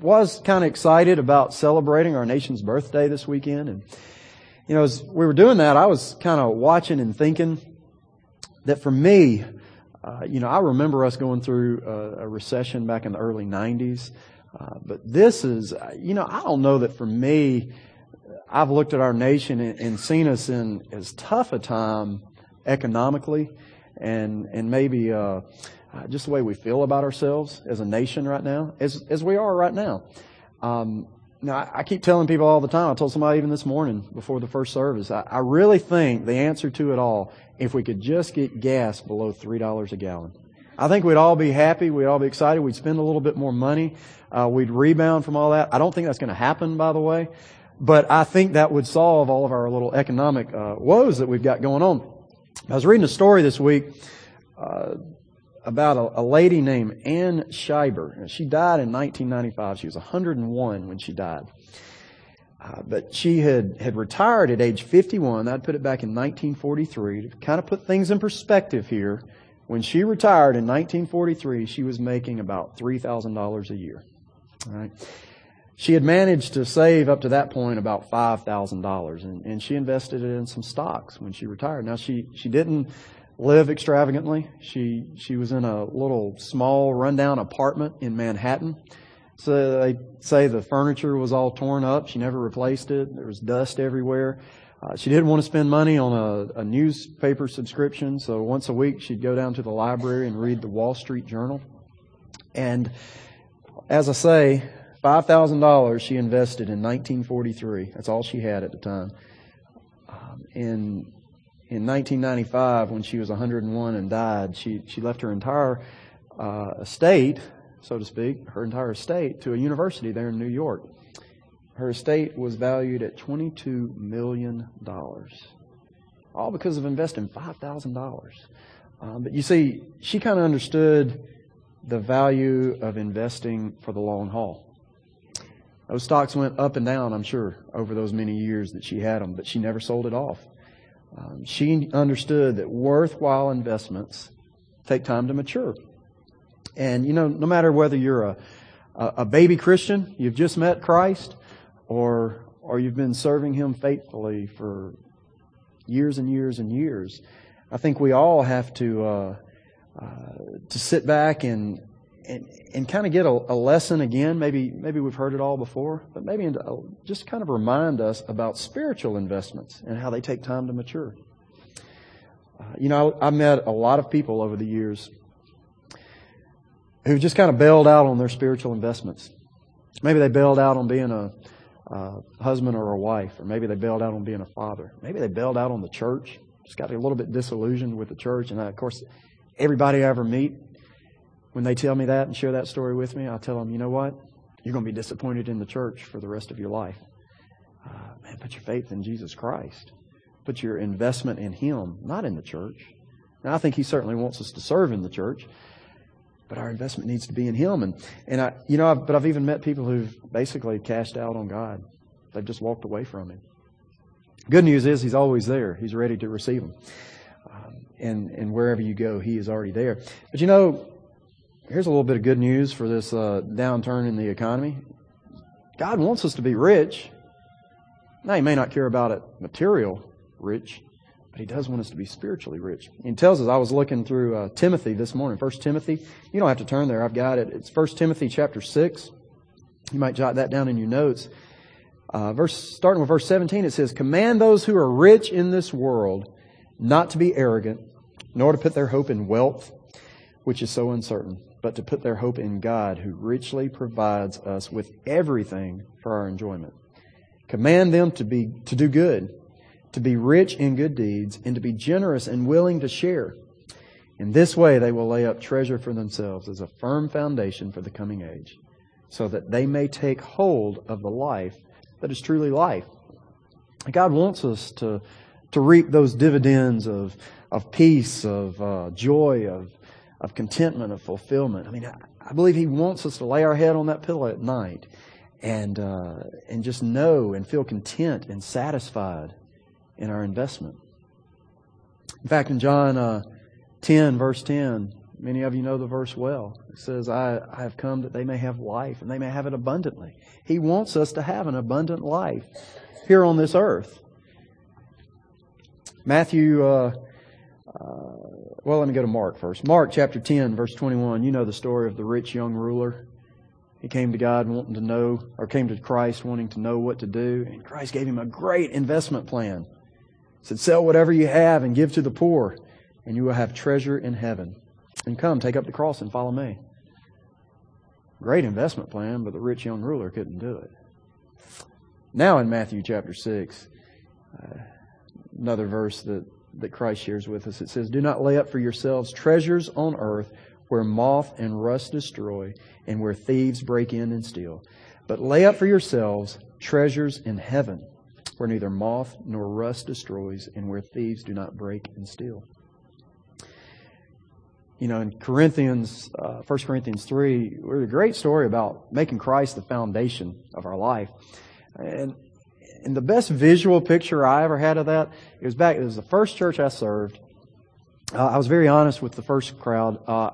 was kind of excited about celebrating our nation's birthday this weekend. And, you know, as we were doing that, I was kind of watching and thinking that for me, uh, you know, I remember us going through a, a recession back in the early 90s. Uh, but this is, you know, I don't know that for me, I've looked at our nation and, and seen us in as tough a time economically and, and maybe, uh, uh, just the way we feel about ourselves as a nation right now, as, as we are right now. Um, now, I, I, keep telling people all the time, I told somebody even this morning before the first service, I, I really think the answer to it all, if we could just get gas below $3 a gallon. I think we'd all be happy. We'd all be excited. We'd spend a little bit more money. Uh, we'd rebound from all that. I don't think that's going to happen, by the way. But I think that would solve all of our little economic uh, woes that we've got going on. I was reading a story this week uh, about a, a, lady named Ann Scheiber. She died in 1995. She was 101 when she died. Uh, but she had, had retired at age 51. I'd put it back in 1943 to kind of put things in perspective here. When she retired in 1943, she was making about $3,000 a year. All right. She had managed to save up to that point about $5,000 and, and she invested it in some stocks when she retired. Now she, she didn't live extravagantly. She, she was in a little small rundown apartment in Manhattan. So they say the furniture was all torn up. She never replaced it. There was dust everywhere. Uh, she didn't want to spend money on a, a newspaper subscription, so once a week she'd go down to the library and read the Wall Street Journal. And as I say, $5,000 she invested in 1943. That's all she had at the time. Um, in, in 1995, when she was 101 and died, she, she left her entire uh, estate, so to speak, her entire estate to a university there in New York. Her estate was valued at $22 million. All because of investing $5,000. Um, but you see, she kind of understood the value of investing for the long haul. Those stocks went up and down, I'm sure, over those many years that she had them, but she never sold it off. Um, she understood that worthwhile investments take time to mature. And, you know, no matter whether you're a, a baby Christian, you've just met Christ, or, or you've been serving Him faithfully for years and years and years, I think we all have to, uh, uh, to sit back and, and, and kind of get a, a, lesson again. Maybe, maybe we've heard it all before, but maybe uh, just kind of remind us about spiritual investments and how they take time to mature. Uh, you know, I, I've met a lot of people over the years who've just kind of bailed out on their spiritual investments. Maybe they bailed out on being a, a husband or a wife, or maybe they bailed out on being a father. Maybe they bailed out on the church. Just got a little bit disillusioned with the church, and I, of course, everybody I ever meet when they tell me that and share that story with me, I tell them, you know what? You're going to be disappointed in the church for the rest of your life. Uh, man, put your faith in Jesus Christ. Put your investment in Him, not in the church. Now, I think He certainly wants us to serve in the church, but our investment needs to be in Him. And, and I, you know, I've, but I've even met people who've basically cashed out on God. They've just walked away from Him. Good news is He's always there. He's ready to receive them. Um, and, and wherever you go, He is already there. But you know, Here's a little bit of good news for this uh, downturn in the economy. God wants us to be rich. Now, He may not care about it material rich, but He does want us to be spiritually rich. He tells us, I was looking through uh, Timothy this morning, First Timothy. You don't have to turn there. I've got it. It's First Timothy chapter 6. You might jot that down in your notes. Uh, verse, starting with verse 17, it says, Command those who are rich in this world not to be arrogant, nor to put their hope in wealth, which is so uncertain but to put their hope in God, who richly provides us with everything for our enjoyment. Command them to be, to do good, to be rich in good deeds, and to be generous and willing to share. In this way, they will lay up treasure for themselves as a firm foundation for the coming age, so that they may take hold of the life that is truly life. God wants us to, to reap those dividends of, of peace, of uh, joy, of, of contentment, of fulfillment. I mean, I, I, believe He wants us to lay our head on that pillow at night and, uh, and just know and feel content and satisfied in our investment. In fact, in John uh, 10, verse 10, Many of you know the verse well. It says, I, I have come that they may have life and they may have it abundantly. He wants us to have an abundant life here on this earth. Matthew, uh, uh, well, let me go to Mark first. Mark chapter 10, verse 21. You know the story of the rich young ruler. He came to God wanting to know, or came to Christ wanting to know what to do, and Christ gave him a great investment plan. He said, Sell whatever you have and give to the poor, and you will have treasure in heaven. And come, take up the cross and follow me. Great investment plan, but the rich young ruler couldn't do it. Now in Matthew chapter 6, uh, another verse that, that Christ shares with us, it says, Do not lay up for yourselves treasures on earth where moth and rust destroy and where thieves break in and steal. But lay up for yourselves treasures in heaven where neither moth nor rust destroys and where thieves do not break and steal. You know, in Corinthians, uh, 1 Corinthians 3, there's a great story about making Christ the foundation of our life. And, and the best visual picture I ever had of that, it was back, it was the first church I served. Uh, I was very honest with the first crowd. Uh,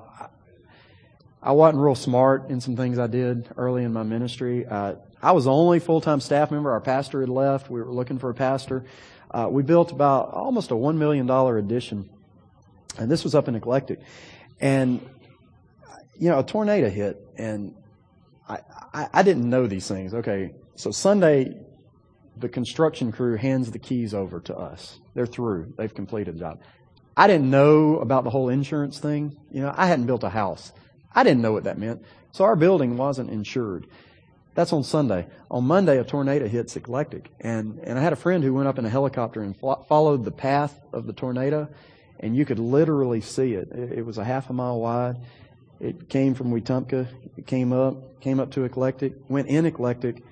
I wasn't real smart in some things I did early in my ministry. Uh, I was the only full-time staff member. Our pastor had left. We were looking for a pastor. Uh, we built about almost a $1 million addition. And this was up in Eclectic. And, you know, a tornado hit and I, I, I didn't know these things. Okay. So Sunday, the construction crew hands the keys over to us. They're through. They've completed the job. I didn't know about the whole insurance thing. You know, I hadn't built a house. I didn't know what that meant. So our building wasn't insured. That's on Sunday. On Monday, a tornado hits Eclectic. And, and I had a friend who went up in a helicopter and fo- followed the path of the tornado, and you could literally see it. it. It was a half a mile wide. It came from Wetumpka. It came up, came up to Eclectic, went in Eclectic,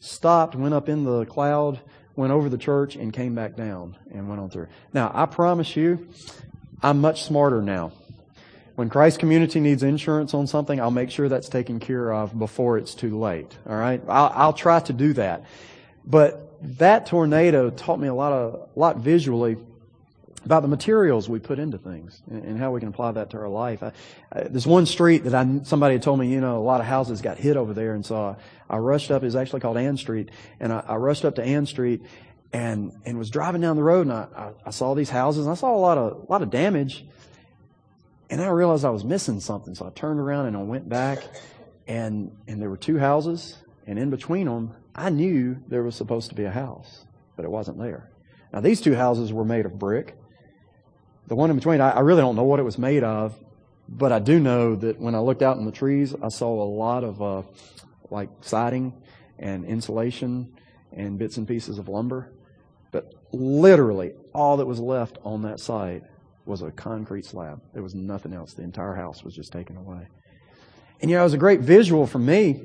stopped, went up in the cloud, went over the church, and came back down and went on through. Now, I promise you, I'm much smarter now. When Christ Community needs insurance on something, I'll make sure that's taken care of before it's too late. All right? I'll, I'll try to do that. But that tornado taught me a lot of, a lot visually about the materials we put into things and, how we can apply that to our life. I, I, there's one street that I, somebody had told me, you know, a lot of houses got hit over there, and so I, I rushed up. It's actually called Ann Street, and I, I rushed up to Ann Street and and was driving down the road, and I, I, I saw these houses, and I saw a lot of a lot of damage, and I realized I was missing something. So I turned around and I went back, and and there were two houses, and in between them, I knew there was supposed to be a house, but it wasn't there. Now these two houses were made of brick. The one in between, I, I really don't know what it was made of, but I do know that when I looked out in the trees, I saw a lot of uh, like siding and insulation and bits and pieces of lumber. But literally, all that was left on that site was a concrete slab. There was nothing else. The entire house was just taken away. And you know, it was a great visual for me,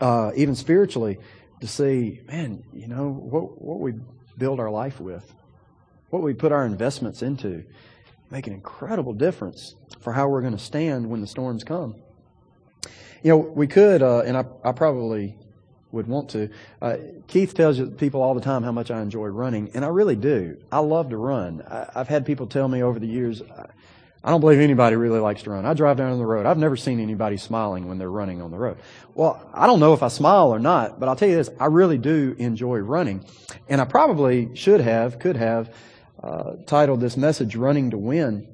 uh, even spiritually, to see, man, you know, what, what we build our life with, what we put our investments into, make an incredible difference for how we're going to stand when the storms come. You know, we could, uh, and I, I probably would want to. Uh, Keith tells people all the time how much I enjoy running, and I really do. I love to run. I, I've had people tell me over the years, I don't believe anybody really likes to run. I drive down the road. I've never seen anybody smiling when they're running on the road. Well, I don't know if I smile or not, but I'll tell you this, I really do enjoy running. And I probably should have, could have, uh, titled this message, Running to Win.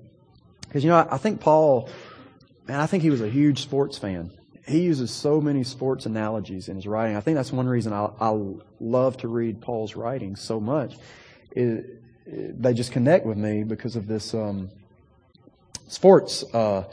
Because, you know, I, I think Paul, man, I think he was a huge sports fan he uses so many sports analogies in his writing. I think that's one reason I, I love to read Paul's writings so much. It, it, they just connect with me because of this um, sports uh,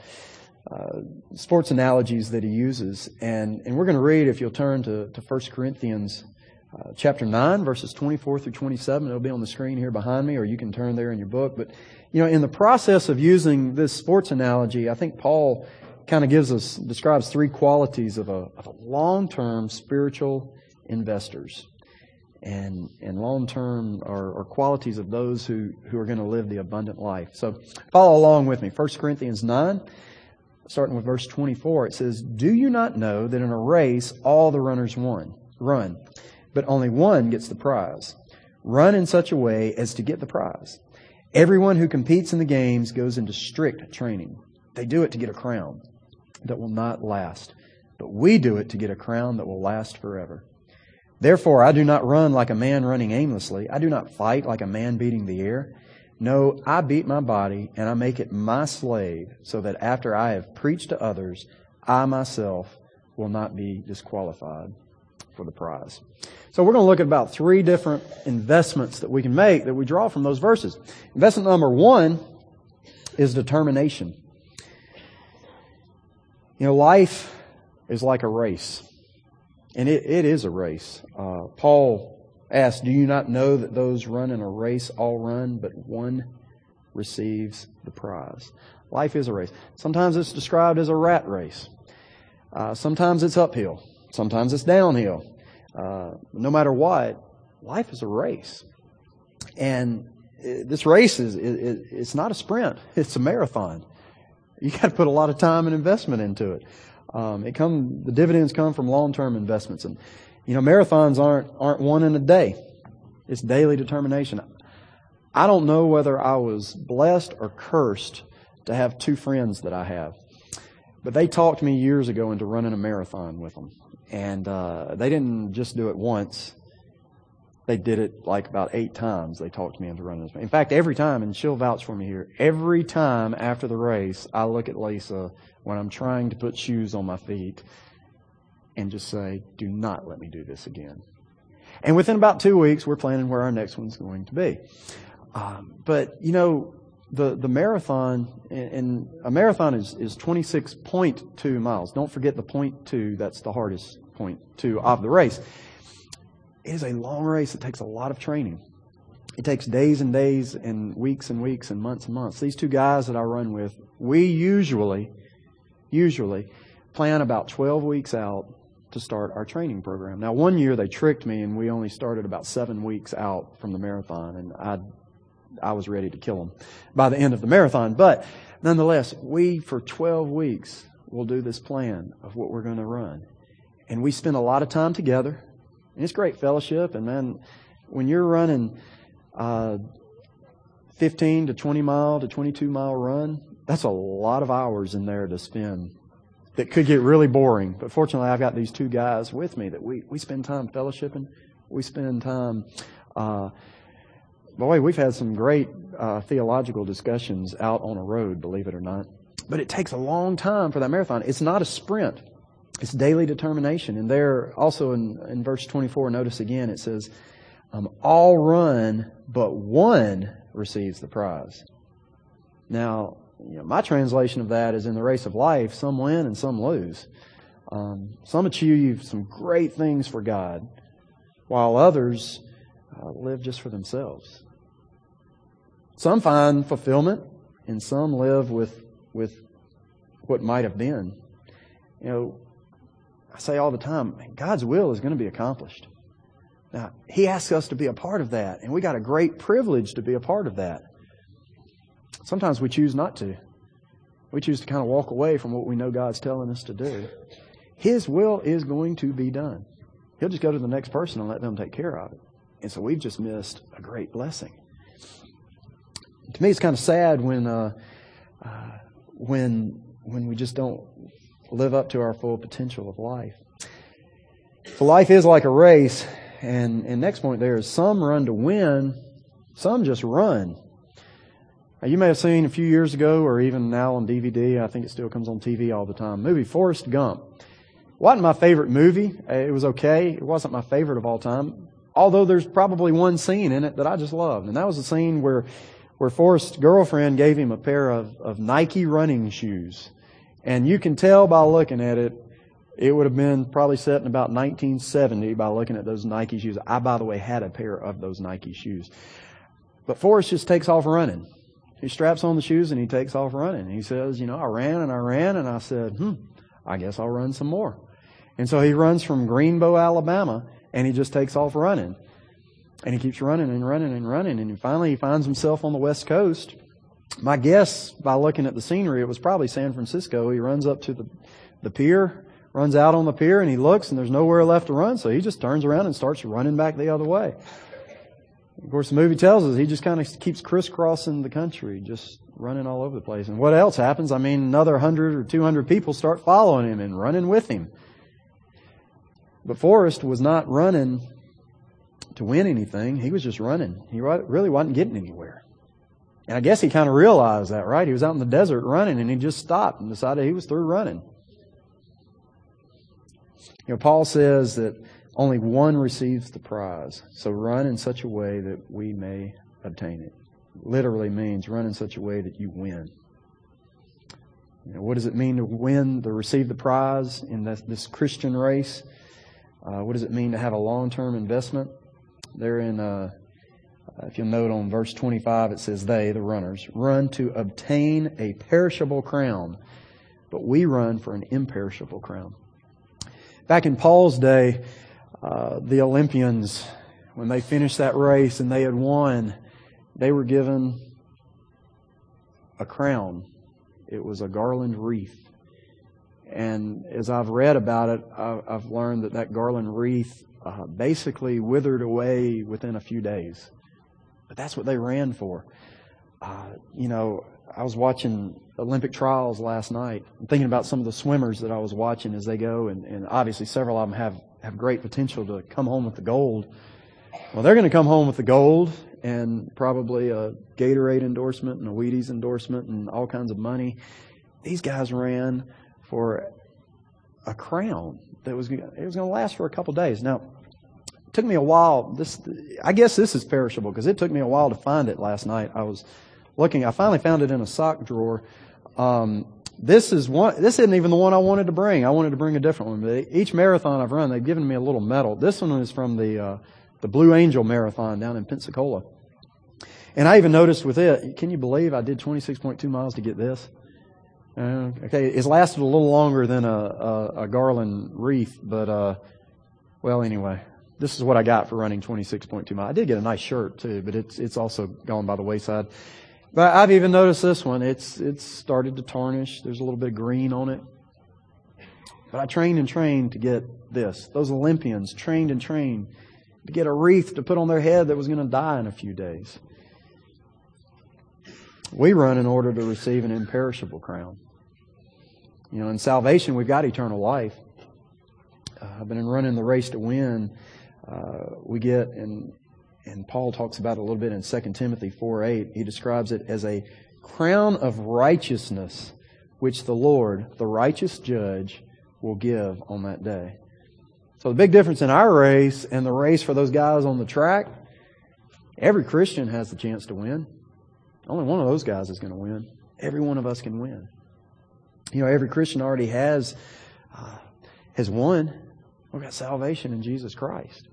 uh, sports analogies that he uses. And and we're going to read if you'll turn to to 1 Corinthians. Uh, chapter 9, verses 24 through 27. It'll be on the screen here behind me, or you can turn there in your book. But, you know, in the process of using this sports analogy, I think Paul kind of gives us, describes three qualities of a, of a long-term spiritual investors. And, and long-term are, are qualities of those who, who are going to live the abundant life. So follow along with me. 1 Corinthians 9, starting with verse 24, it says, Do you not know that in a race all the runners won, run, but only one gets the prize? Run in such a way as to get the prize. Everyone who competes in the games goes into strict training. They do it to get a crown that will not last. But we do it to get a crown that will last forever. Therefore, I do not run like a man running aimlessly. I do not fight like a man beating the air. No, I beat my body and I make it my slave so that after I have preached to others, I myself will not be disqualified for the prize. So we're going to look at about three different investments that we can make that we draw from those verses. Investment number one is determination. You know, life is like a race. And it, it is a race. Uh, Paul asked, Do you not know that those run in a race all run, but one receives the prize? Life is a race. Sometimes it's described as a rat race. Uh, sometimes it's uphill. Sometimes it's downhill. Uh, no matter what, life is a race. And this race is, it, it's not a sprint. It's a marathon. You got to put a lot of time and investment into it. Um, it come the dividends come from long term investments, and you know marathons aren't aren't won in a day. It's daily determination. I don't know whether I was blessed or cursed to have two friends that I have, but they talked me years ago into running a marathon with them, and uh, they didn't just do it once they did it like about eight times. They talked me into running this. In fact, every time, and she'll vouch for me here, every time after the race, I look at Lisa when I'm trying to put shoes on my feet and just say, do not let me do this again. And within about two weeks, we're planning where our next one's going to be. Um, but, you know, the, the marathon, and a marathon is, is 26.2 miles. Don't forget the point two, that's the hardest point two of the race. It is a long race. It takes a lot of training. It takes days and days and weeks and weeks and months and months. These two guys that I run with, we usually, usually plan about 12 weeks out to start our training program. Now, one year they tricked me and we only started about seven weeks out from the marathon and I, I was ready to kill them by the end of the marathon. But nonetheless, we for 12 weeks will do this plan of what we're going to run. And we spend a lot of time together. And it's great fellowship. And then when you're running uh, 15 to 20 mile to 22 mile run, that's a lot of hours in there to spend. That could get really boring. But fortunately, I've got these two guys with me that we, we spend time fellowshipping. We spend time. Uh, boy, we've had some great uh, theological discussions out on a road, believe it or not. But it takes a long time for that marathon. It's not a sprint. It's daily determination. And there, also in, in verse 24, notice again, it says, um, all run, but one receives the prize. Now, you know, my translation of that is in the race of life, some win and some lose. Um, some achieve some great things for God, while others uh, live just for themselves. Some find fulfillment, and some live with with what might have been. You know, I say all the time, God's will is going to be accomplished. Now, He asks us to be a part of that, and we got a great privilege to be a part of that. Sometimes we choose not to. We choose to kind of walk away from what we know God's telling us to do. His will is going to be done. He'll just go to the next person and let them take care of it. And so we've just missed a great blessing. To me, it's kind of sad when uh, uh, when when we just don't live up to our full potential of life. So life is like a race, and, and next point there is some run to win, some just run. Now, you may have seen a few years ago, or even now on DVD, I think it still comes on TV all the time, movie Forrest Gump. Wasn't my favorite movie. Uh, it was okay. It wasn't my favorite of all time. Although there's probably one scene in it that I just loved, and that was the scene where where Forrest's girlfriend gave him a pair of, of Nike running shoes. And you can tell by looking at it, it would have been probably set in about 1970 by looking at those Nike shoes. I, by the way, had a pair of those Nike shoes. But Forrest just takes off running. He straps on the shoes and he takes off running. He says, You know, I ran and I ran and I said, Hmm, I guess I'll run some more. And so he runs from Greenbow, Alabama, and he just takes off running. And he keeps running and running and running. And finally he finds himself on the West Coast my guess, by looking at the scenery, it was probably San Francisco. He runs up to the, the pier, runs out on the pier, and he looks, and there's nowhere left to run, so he just turns around and starts running back the other way. Of course, the movie tells us he just kind of keeps crisscrossing the country, just running all over the place. And what else happens? I mean, another 100 or 200 people start following him and running with him. But Forrest was not running to win anything. He was just running. He really wasn't getting anywhere. And I guess he kind of realized that, right? He was out in the desert running and he just stopped and decided he was through running. You know, Paul says that only one receives the prize. So run in such a way that we may obtain it. Literally means run in such a way that you win. You know, what does it mean to win, to receive the prize in this, this Christian race? Uh, what does it mean to have a long-term investment? There in, uh, if you'll note on verse 25, it says, They, the runners, run to obtain a perishable crown, but we run for an imperishable crown. Back in Paul's day, uh, the Olympians, when they finished that race and they had won, they were given a crown. It was a garland wreath. And as I've read about it, I've learned that that garland wreath uh, basically withered away within a few days. But that's what they ran for. Uh, you know, I was watching Olympic trials last night, I'm thinking about some of the swimmers that I was watching as they go, and, and obviously several of them have, have great potential to come home with the gold. Well, they're going to come home with the gold and probably a Gatorade endorsement and a Wheaties endorsement and all kinds of money. These guys ran for a crown that was it was going to last for a couple days. Now, took me a while. This I guess this is perishable because it took me a while to find it last night. I was looking. I finally found it in a sock drawer. Um, this is one. This isn't even the one I wanted to bring. I wanted to bring a different one. But each marathon I've run, they've given me a little medal. This one is from the uh, the Blue Angel Marathon down in Pensacola. And I even noticed with it. Can you believe I did 26.2 miles to get this? Uh, okay, it's lasted a little longer than a, a, a Garland wreath, but uh, well, anyway, this is what I got for running 26.2 miles. I did get a nice shirt too, but it's it's also gone by the wayside. But I've even noticed this one. It's it's started to tarnish. There's a little bit of green on it. But I trained and trained to get this. Those Olympians trained and trained to get a wreath to put on their head that was going to die in a few days. We run in order to receive an imperishable crown. You know, in salvation, we've got eternal life. Uh, but in running the race to win, uh, we get, and, and Paul talks about it a little bit in 2 Timothy 4 8, he describes it as a crown of righteousness which the Lord, the righteous judge, will give on that day. So the big difference in our race and the race for those guys on the track, every Christian has the chance to win. Only one of those guys is going to win. Every one of us can win. You know, every Christian already has uh, has won. We've got salvation in Jesus Christ.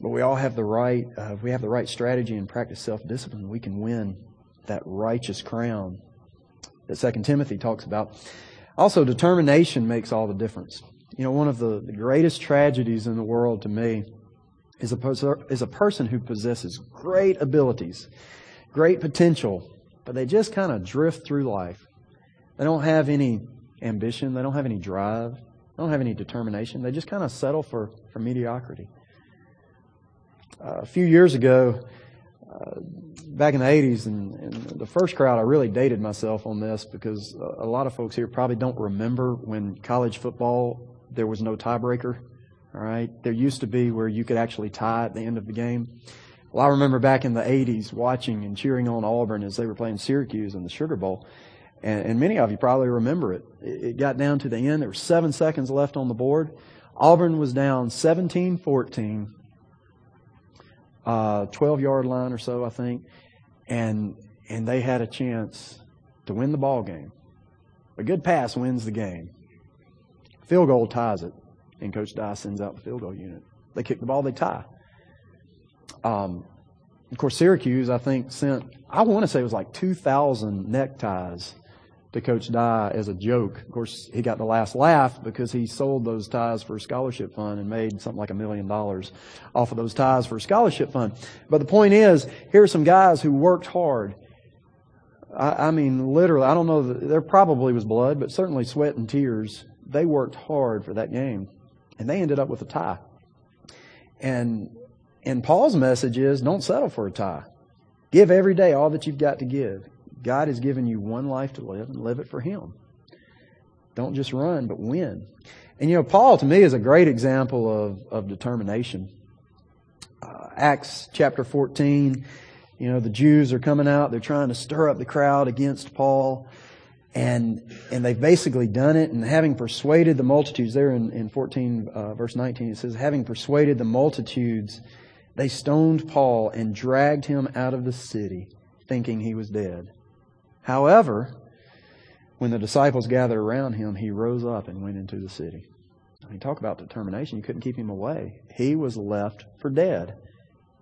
But we all have the right. Uh, if we have the right strategy and practice self-discipline, we can win that righteous crown that Second Timothy talks about. Also, determination makes all the difference. You know, one of the, the greatest tragedies in the world to me is a, is a person who possesses great abilities great potential, but they just kind of drift through life. They don't have any ambition. They don't have any drive. They don't have any determination. They just kind of settle for, for mediocrity. Uh, a few years ago, uh, back in the 80s, and, and, the first crowd, I really dated myself on this because a, a lot of folks here probably don't remember when college football, there was no tiebreaker. All right. There used to be where you could actually tie at the end of the game. Well, I remember back in the 80s watching and cheering on Auburn as they were playing Syracuse in the Sugar Bowl. And, and many of you probably remember it. it. It got down to the end. There were seven seconds left on the board. Auburn was down 17 14, uh, 12 yard line or so, I think. And, and they had a chance to win the ball game. A good pass wins the game. Field goal ties it. And Coach Dye sends out the field goal unit. They kick the ball, they tie. Um, of course, Syracuse, I think, sent, I want to say it was like 2,000 neckties to Coach Dye as a joke. Of course, he got the last laugh because he sold those ties for a scholarship fund and made something like a million dollars off of those ties for a scholarship fund. But the point is, here are some guys who worked hard. I, I mean, literally, I don't know, there probably was blood, but certainly sweat and tears. They worked hard for that game. And they ended up with a tie. And And Paul's message is don't settle for a tie. Give every day all that you've got to give. God has given you one life to live and live it for Him. Don't just run, but win. And you know, Paul to me is a great example of, of determination. Uh, Acts chapter 14, you know, the Jews are coming out, they're trying to stir up the crowd against Paul. And, and they've basically done it, and having persuaded the multitudes, there in, in 14, uh, verse 19, it says, having persuaded the multitudes, they stoned Paul and dragged him out of the city, thinking he was dead. However, when the disciples gathered around him, he rose up and went into the city. I mean, talk about determination. You couldn't keep him away. He was left for dead.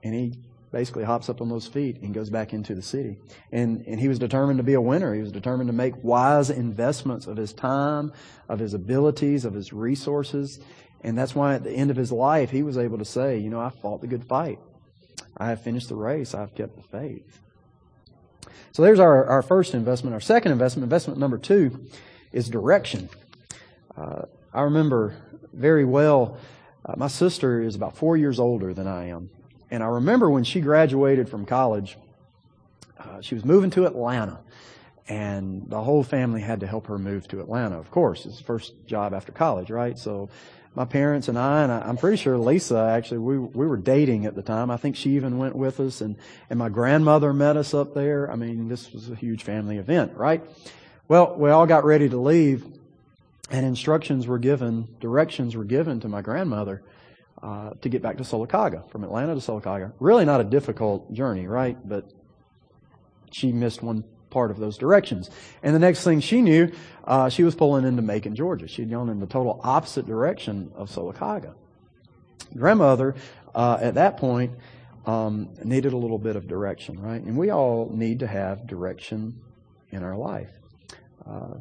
And he basically hops up on those feet and goes back into the city. And, and he was determined to be a winner. He was determined to make wise investments of his time, of his abilities, of his resources. And that's why at the end of his life, he was able to say, you know, I fought the good fight. I have finished the race. I've kept the faith. So there's our, our first investment. Our second investment, investment number two, is direction. Uh, I remember very well, uh, my sister is about four years older than I am. And I remember when she graduated from college, uh, she was moving to Atlanta. And the whole family had to help her move to Atlanta, of course. It's the first job after college, right? So my parents and I, and I, am pretty sure Lisa actually, we, we were dating at the time. I think she even went with us and, and my grandmother met us up there. I mean, this was a huge family event, right? Well, we all got ready to leave and instructions were given, directions were given to my grandmother uh, to get back to Sylacauga, from Atlanta to Sylacauga. Really not a difficult journey, right? But she missed one part of those directions. And the next thing she knew, uh, she was pulling into Macon, Georgia. She'd gone in the total opposite direction of Sylacauga. Grandmother, uh, at that point, um, needed a little bit of direction, right? And we all need to have direction in our life. Uh,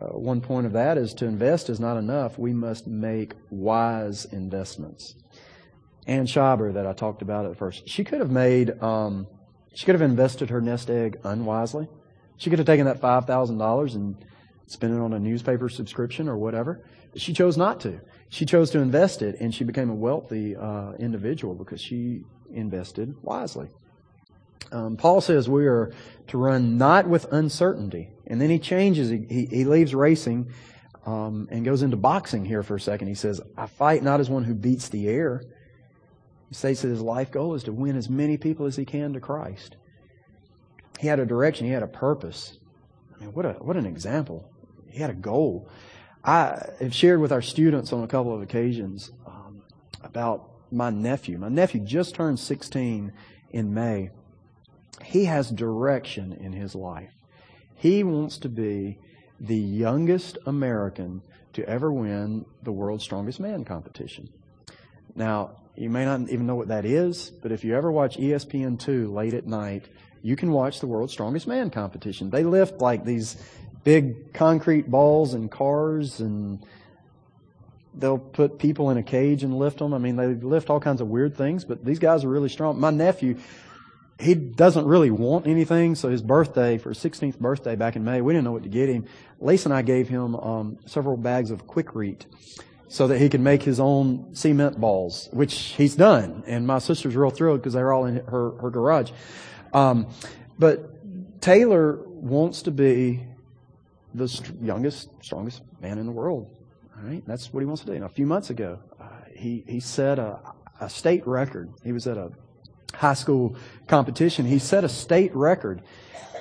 uh, one point of that is to invest is not enough. We must make wise investments. Ann Scheiber, that I talked about at first, she could have made, um, she could have invested her nest egg unwisely. She could have taken that $5,000 and spent it on a newspaper subscription or whatever. She chose not to. She chose to invest it, and she became a wealthy uh, individual because she invested wisely. Um, Paul says we are to run not with uncertainty. And then he changes, he, he leaves racing um, and goes into boxing here for a second. He says, I fight not as one who beats the air. He states that his life goal is to win as many people as he can to Christ. He had a direction, he had a purpose. I mean, what, a, what an example. He had a goal. I have shared with our students on a couple of occasions um, about my nephew. My nephew just turned 16 in May. He has direction in his life. He wants to be the youngest American to ever win the World's Strongest Man competition. Now, you may not even know what that is, but if you ever watch ESPN2 late at night, you can watch the World's Strongest Man competition. They lift like these big concrete balls and cars and they'll put people in a cage and lift them. I mean, they lift all kinds of weird things, but these guys are really strong. My nephew, he doesn't really want anything, so his birthday, for his 16th birthday back in May, we didn't know what to get him. Lisa and I gave him um, several bags of Quikrete so that he could make his own cement balls, which he's done. And my sister's real thrilled because they're all in her, her garage. Um, but Taylor wants to be the st- youngest, strongest man in the world. All right, that's what he wants to do. And a few months ago, uh, he he set a, a state record. He was at a high school competition. He set a state record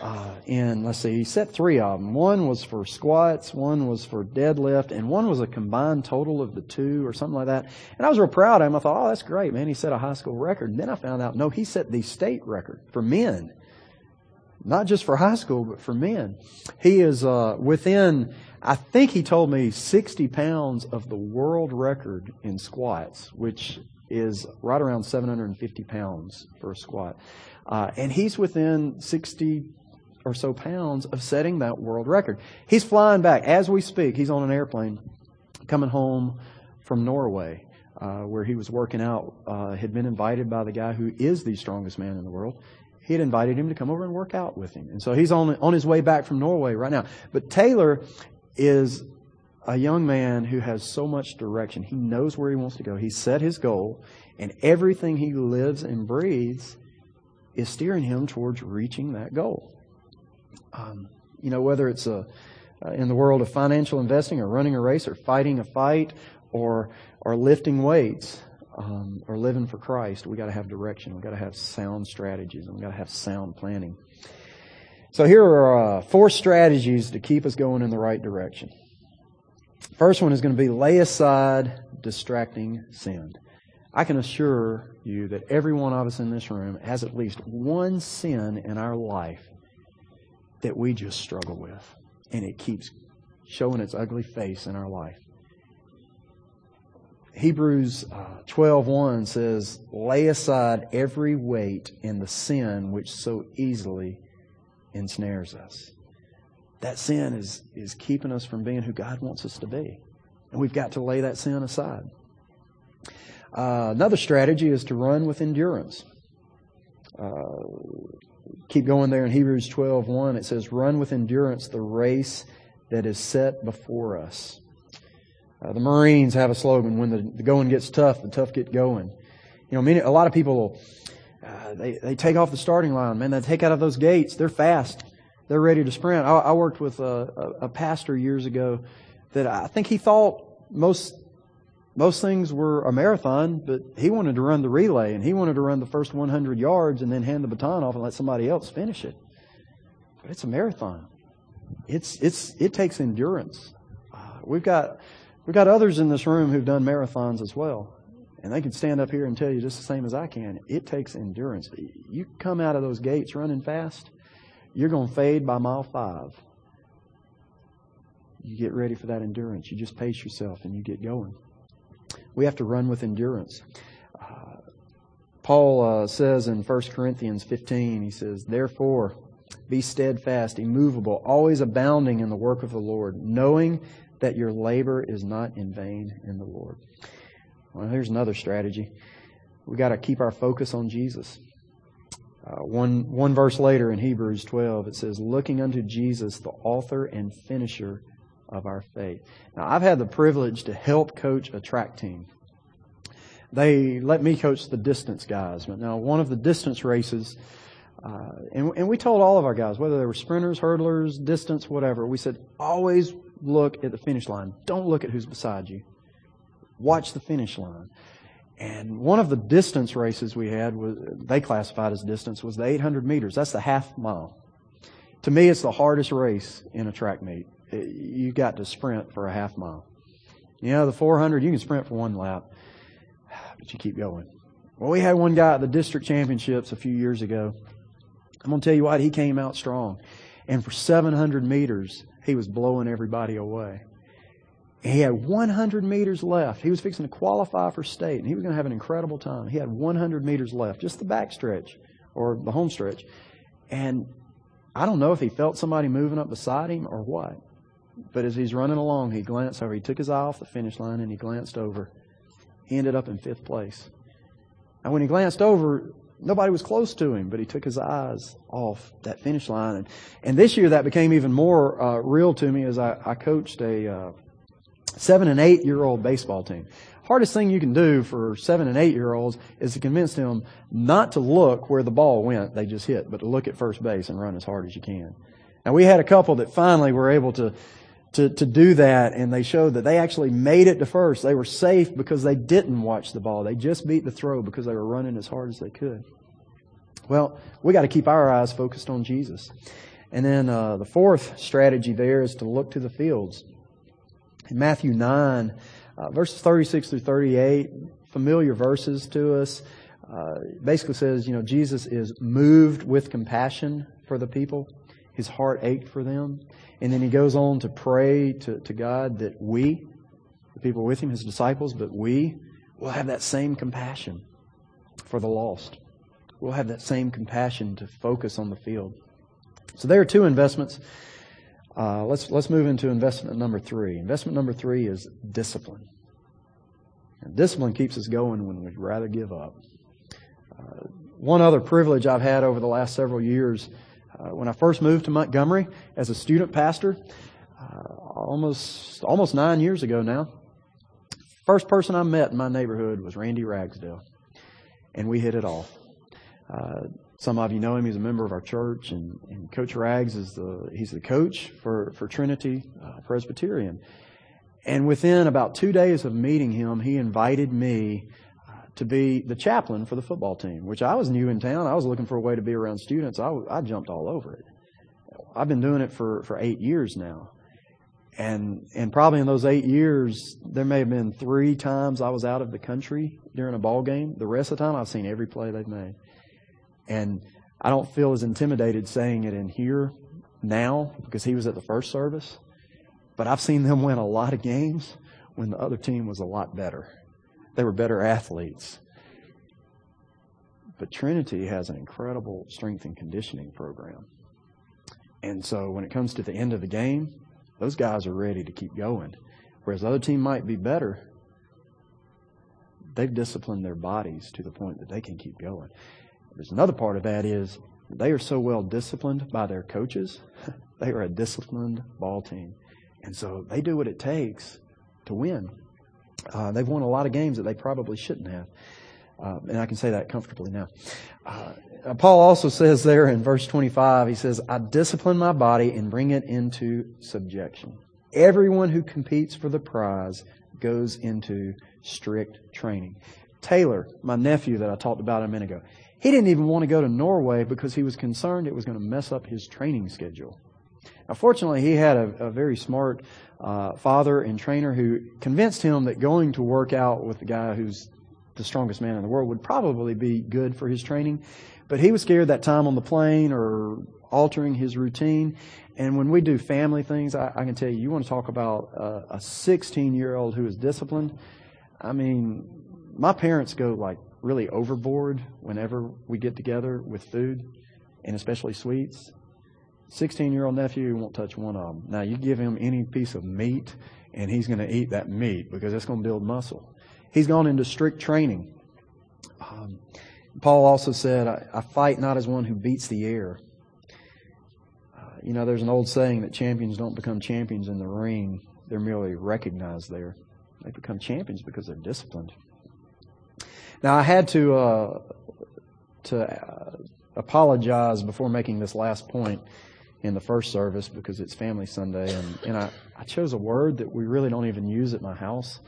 uh, in, let's see, he set three of them. One was for squats, one was for deadlift, and one was a combined total of the two or something like that. And I was real proud of him. I thought, oh, that's great, man. He set a high school record. And then I found out, no, he set the state record for men. Not just for high school, but for men. He is uh, within, I think he told me, 60 pounds of the world record in squats, which is right around 750 pounds for a squat. Uh, and he's within 60 or so pounds of setting that world record. He's flying back as we speak. He's on an airplane coming home from Norway, uh, where he was working out. Uh, had been invited by the guy who is the strongest man in the world. He had invited him to come over and work out with him, and so he's on on his way back from Norway right now. But Taylor is a young man who has so much direction. He knows where he wants to go. He's set his goal, and everything he lives and breathes is steering him towards reaching that goal. Um, you know, whether it's a, uh, in the world of financial investing or running a race or fighting a fight or, or lifting weights um, or living for Christ, we got to have direction. We got to have sound strategies and we got to have sound planning. So here are uh, four strategies to keep us going in the right direction. First one is going to be lay aside distracting sin. I can assure you that every one of us in this room has at least one sin in our life that we just struggle with, and it keeps showing its ugly face in our life. Hebrews uh, 12:1 says, "Lay aside every weight and the sin which so easily ensnares us." That sin is is keeping us from being who God wants us to be, and we've got to lay that sin aside. Uh, another strategy is to run with endurance. Uh, keep going there in Hebrews 12:1 it says run with endurance the race that is set before us. Uh, the Marines have a slogan when the, the, going gets tough, the tough get going. You know, many, a lot of people uh, they they take off the starting line, man. They take out of those gates. They're fast. They're ready to sprint. I, I worked with a, a, a pastor years ago that I think he thought most most things were a marathon, but he wanted to run the relay and he wanted to run the first 100 yards and then hand the baton off and let somebody else finish it. But it's a marathon. It's it's it takes endurance. Uh, we've got we've got others in this room who've done marathons as well, and they can stand up here and tell you just the same as I can. It takes endurance. You come out of those gates running fast, you're going to fade by mile five. You get ready for that endurance. You just pace yourself and you get going. We have to run with endurance. Uh, Paul uh, says in 1 Corinthians 15, he says, Therefore, be steadfast, immovable, always abounding in the work of the Lord, knowing that your labor is not in vain in the Lord. Well, here's another strategy. We got to keep our focus on Jesus. Uh, one one verse later in Hebrews 12, it says, "Looking unto Jesus, the author and finisher of our faith. Now, I've had the privilege to help coach a track team. They let me coach the distance guys. But now, one of the distance races, uh, and, and we told all of our guys, whether they were sprinters, hurdlers, distance, whatever, we said, always look at the finish line. Don't look at who's beside you. Watch the finish line. And one of the distance races we had was they classified as distance was the 800 meters. That's the half mile. To me, it's the hardest race in a track meet you got to sprint for a half mile. You know, the 400, you can sprint for one lap, but you keep going. Well, we had one guy at the district championships a few years ago. I'm going to tell you what, he came out strong. And for 700 meters, he was blowing everybody away. He had 100 meters left. He was fixing to qualify for state, and he was going to have an incredible time. He had 100 meters left, just the back stretch or the home stretch. And I don't know if he felt somebody moving up beside him or what. But as he's running along, he glanced over. He took his eye off the finish line and he glanced over. He ended up in fifth place. And when he glanced over, nobody was close to him, but he took his eyes off that finish line. And, and this year that became even more uh, real to me as I, I coached a uh, seven and eight year old baseball team. Hardest thing you can do for seven and eight year olds is to convince them not to look where the ball went they just hit, but to look at first base and run as hard as you can. Now we had a couple that finally were able to to, to do that, and they showed that they actually made it to first. They were safe because they didn't watch the ball. They just beat the throw because they were running as hard as they could. Well, we got to keep our eyes focused on Jesus. And then uh, the fourth strategy there is to look to the fields. In Matthew 9, uh, verses 36 through 38, familiar verses to us, uh, basically says, you know, Jesus is moved with compassion for the people. His heart ached for them. And then he goes on to pray to, to God that we, the people with him, his disciples, but we will have that same compassion for the lost. We'll have that same compassion to focus on the field. So there are two investments. Uh, let's let's move into investment number three. Investment number three is discipline. And discipline keeps us going when we'd rather give up. Uh, one other privilege I've had over the last several years when I first moved to Montgomery as a student pastor, uh, almost almost nine years ago now. First person I met in my neighborhood was Randy Ragsdale, and we hit it off. Uh, some of you know him; he's a member of our church, and, and Coach Rags is the he's the coach for for Trinity uh, Presbyterian. And within about two days of meeting him, he invited me uh, to be the chaplain for the football team, which I was new in town. I was looking for a way to be around students. I, I jumped all over it. I've been doing it for, for eight years now. And, and probably in those eight years, there may have been three times I was out of the country during a ball game. The rest of the time, I've seen every play they've made. And I don't feel as intimidated saying it in here now because he was at the first service. But I've seen them win a lot of games when the other team was a lot better. They were better athletes. But Trinity has an incredible strength and conditioning program. And so when it comes to the end of the game, those guys are ready to keep going. Whereas the other team might be better, they've disciplined their bodies to the point that they can keep going. There's another part of that is they are so well disciplined by their coaches. they are a disciplined ball team. And so they do what it takes to win. Uh, they've won a lot of games that they probably shouldn't have. Uh, and I can say that comfortably now. Uh, Paul also says there in verse 25, he says, I discipline my body and bring it into subjection. Everyone who competes for the prize goes into strict training. Taylor, my nephew that I talked about a minute ago, he didn't even want to go to Norway because he was concerned it was going to mess up his training schedule. Now, fortunately, he had a, a very smart uh, father and trainer who convinced him that going to work out with the guy who's the strongest man in the world would probably be good for his training. But he was scared that time on the plane or altering his routine. And when we do family things, I, I can tell you, you want to talk about a 16 year old who is disciplined. I mean, my parents go like really overboard whenever we get together with food, and especially sweets. 16 year old nephew won't touch one of them. Now, you give him any piece of meat, and he's going to eat that meat because it's going to build muscle. He's gone into strict training. Um, Paul also said, I, I, fight not as one who beats the air. Uh, you know, there's an old saying that champions don't become champions in the ring, they're merely recognized there. They become champions because they're disciplined. Now, I had to, uh, to uh, apologize before making this last point in the first service because it's Family Sunday, and, and I, I chose a word that we really don't even use at my house.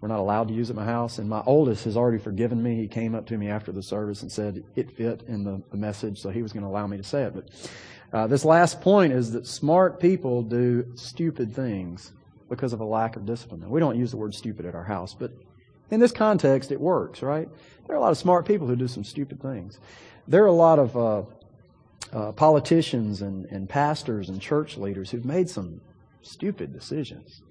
We're not allowed to use at my house. And my oldest has already forgiven me. He came up to me after the service and said it fit in the, the message, so he was going to allow me to say it. But uh, this last point is that smart people do stupid things because of a lack of discipline. Now, we don't use the word stupid at our house, but in this context, it works, right? There are a lot of smart people who do some stupid things. There are a lot of uh, uh, politicians and, and pastors and church leaders who've made some stupid decisions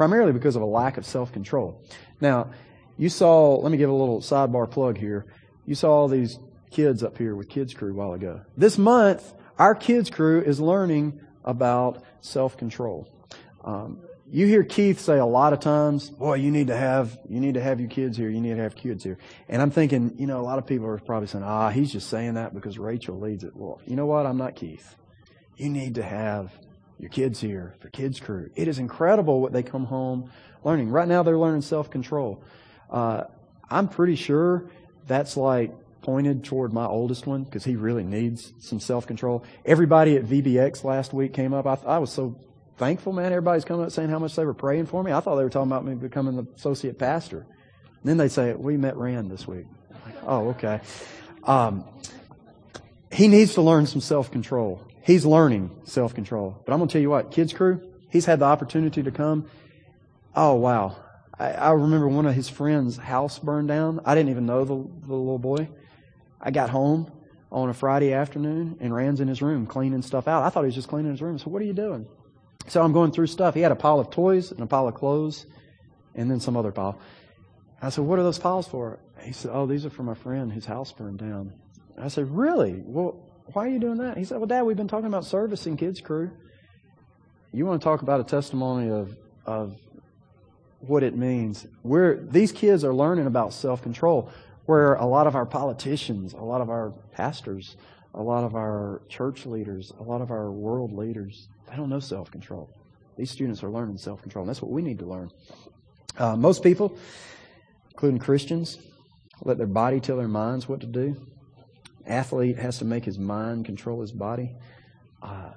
primarily because of a lack of self control. Now, you saw, let me give a little sidebar plug here. You saw all these kids up here with Kids Crew a while ago. This month, our Kids Crew is learning about self control. Um, you hear Keith say a lot of times, "Boy, you need to have you need to have your kids here. You need to have kids here." And I'm thinking, you know, a lot of people are probably saying, "Ah, he's just saying that because Rachel leads it." Well, you know what? I'm not Keith. You need to have your kids here for Kids Crew. It is incredible what they come home learning. Right now, they're learning self control. Uh, I'm pretty sure that's like pointed toward my oldest one because he really needs some self control. Everybody at VBS last week came up. I, I was so thankful, man. Everybody's coming up saying how much they were praying for me. I thought they were talking about me becoming the associate pastor. And then they say, We met Rand this week. Oh, okay. Um, he needs to learn some self control. He's learning self control. But I'm going to tell you what, kids crew, he's had the opportunity to come. Oh, wow. I, I remember one of his friends' house burned down. I didn't even know the, the little boy. I got home on a Friday afternoon and Rand's in his room cleaning stuff out. I thought he was just cleaning his room. So, what are you doing? So, I'm going through stuff. He had a pile of toys and a pile of clothes and then some other pile. I said, What are those piles for? He said, Oh, these are for my friend whose house burned down. I said, Really? Well, why are you doing that? He said, Well, Dad, we've been talking about servicing kids' crew. You want to talk about a testimony of, of what it means. We're, these kids are learning about self control, where a lot of our politicians, a lot of our pastors, a lot of our church leaders, a lot of our world leaders, they don't know self control. These students are learning self control, and that's what we need to learn. Uh, most people, including Christians, let their body tell their minds what to do. Athlete has to make his mind control his body. Uh,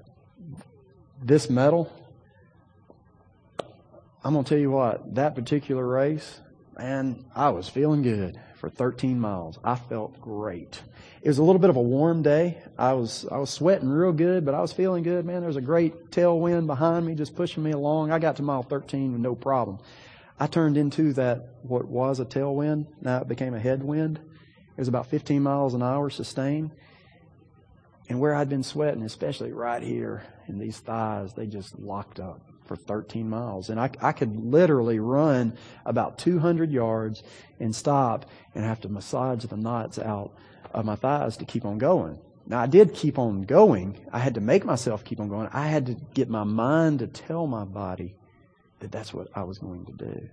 this medal, I'm going to tell you what, that particular race, man, I was feeling good for 13 miles. I felt great. It was a little bit of a warm day. I was I was sweating real good, but I was feeling good, man. There was a great tailwind behind me just pushing me along. I got to mile 13 with no problem. I turned into that what was a tailwind, now it became a headwind. It was about 15 miles an hour sustained. And where I'd been sweating, especially right here in these thighs, they just locked up for 13 miles. And I, I could literally run about 200 yards and stop and have to massage the knots out of my thighs to keep on going. Now, I did keep on going. I had to make myself keep on going. I had to get my mind to tell my body that that's what I was going to do.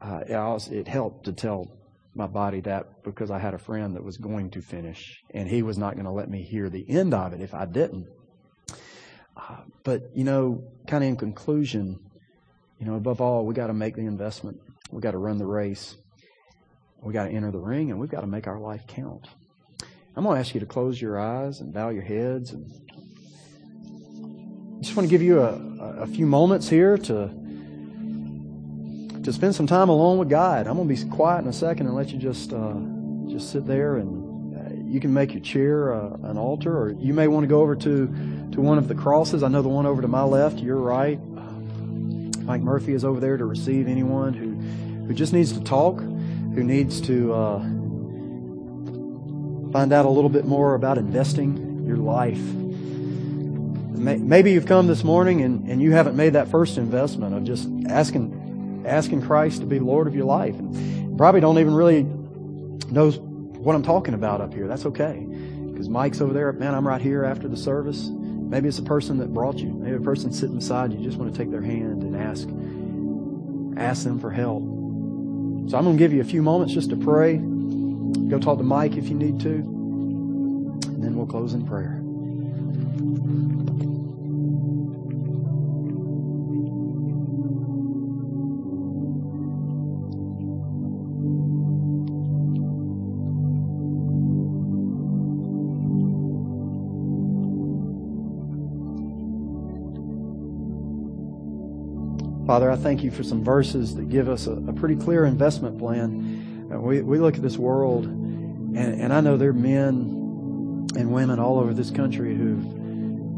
Uh, it, also, it helped to tell my body that because I had a friend that was going to finish, and he was not going to let me hear the end of it if I didn't. Uh, but, you know, kind of in conclusion, you know, above all, we got to make the investment. We got to run the race. We got to enter the ring, and we've got to make our life count. I'm going to ask you to close your eyes and bow your heads. And I just want to give you a, a few moments here to to spend some time alone with God. I'm going to be quiet in a second and let you just uh, just sit there and uh, you can make your chair uh, an altar, or you may want to go over to to one of the crosses. I know the one over to my left, your right. Mike Murphy is over there to receive anyone who who just needs to talk, who needs to uh, find out a little bit more about investing your life. Maybe you've come this morning and, and you haven't made that first investment of just asking asking Christ to be Lord of your life. And probably don't even really know what I'm talking about up here. That's okay. Because Mike's over there. Man, I'm right here after the service. Maybe it's a person that brought you. Maybe a person sitting beside you. you just want to take their hand and ask, ask them for help. So I'm going to give you a few moments just to pray. Go talk to Mike if you need to. And then we'll close in prayer. Father, I thank you for some verses that give us a, a pretty clear investment plan. Uh, we, we look at this world, and, and I know there are men and women all over this country who've,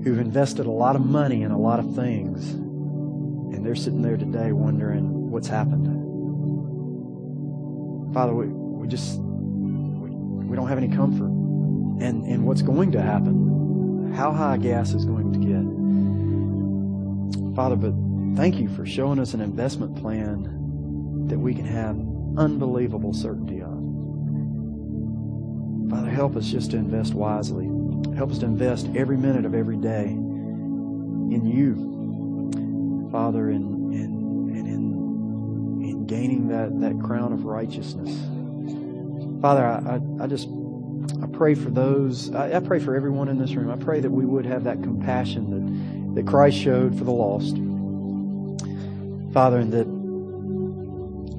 who've invested a lot of money in a lot of things, and they're sitting there today wondering what's happened. Father, we, we just we, we don't have any comfort in, in what's going to happen, how high gas is going to get. Father, but Thank you for showing us an investment plan that we can have unbelievable certainty on. Father, help us just to invest wisely. Help us to invest every minute of every day in you, Father, in, in, and in, in gaining that, that crown of righteousness. Father, I, I, I just I pray for those. I, I, pray for everyone in this room. I pray that we would have that compassion that, that Christ showed for the lost. Father, and that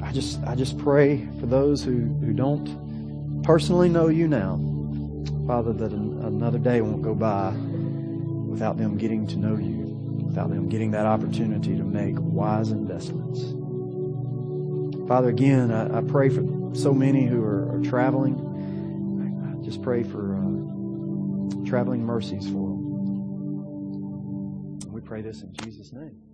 I just I just pray for those who, who don't personally know you now, Father, that an, another day won't go by without them getting to know you, without them getting that opportunity to make wise investments. Father, again, I, I pray for so many who are, are traveling. I, just pray for uh, traveling mercies for them. We pray this in Jesus' name.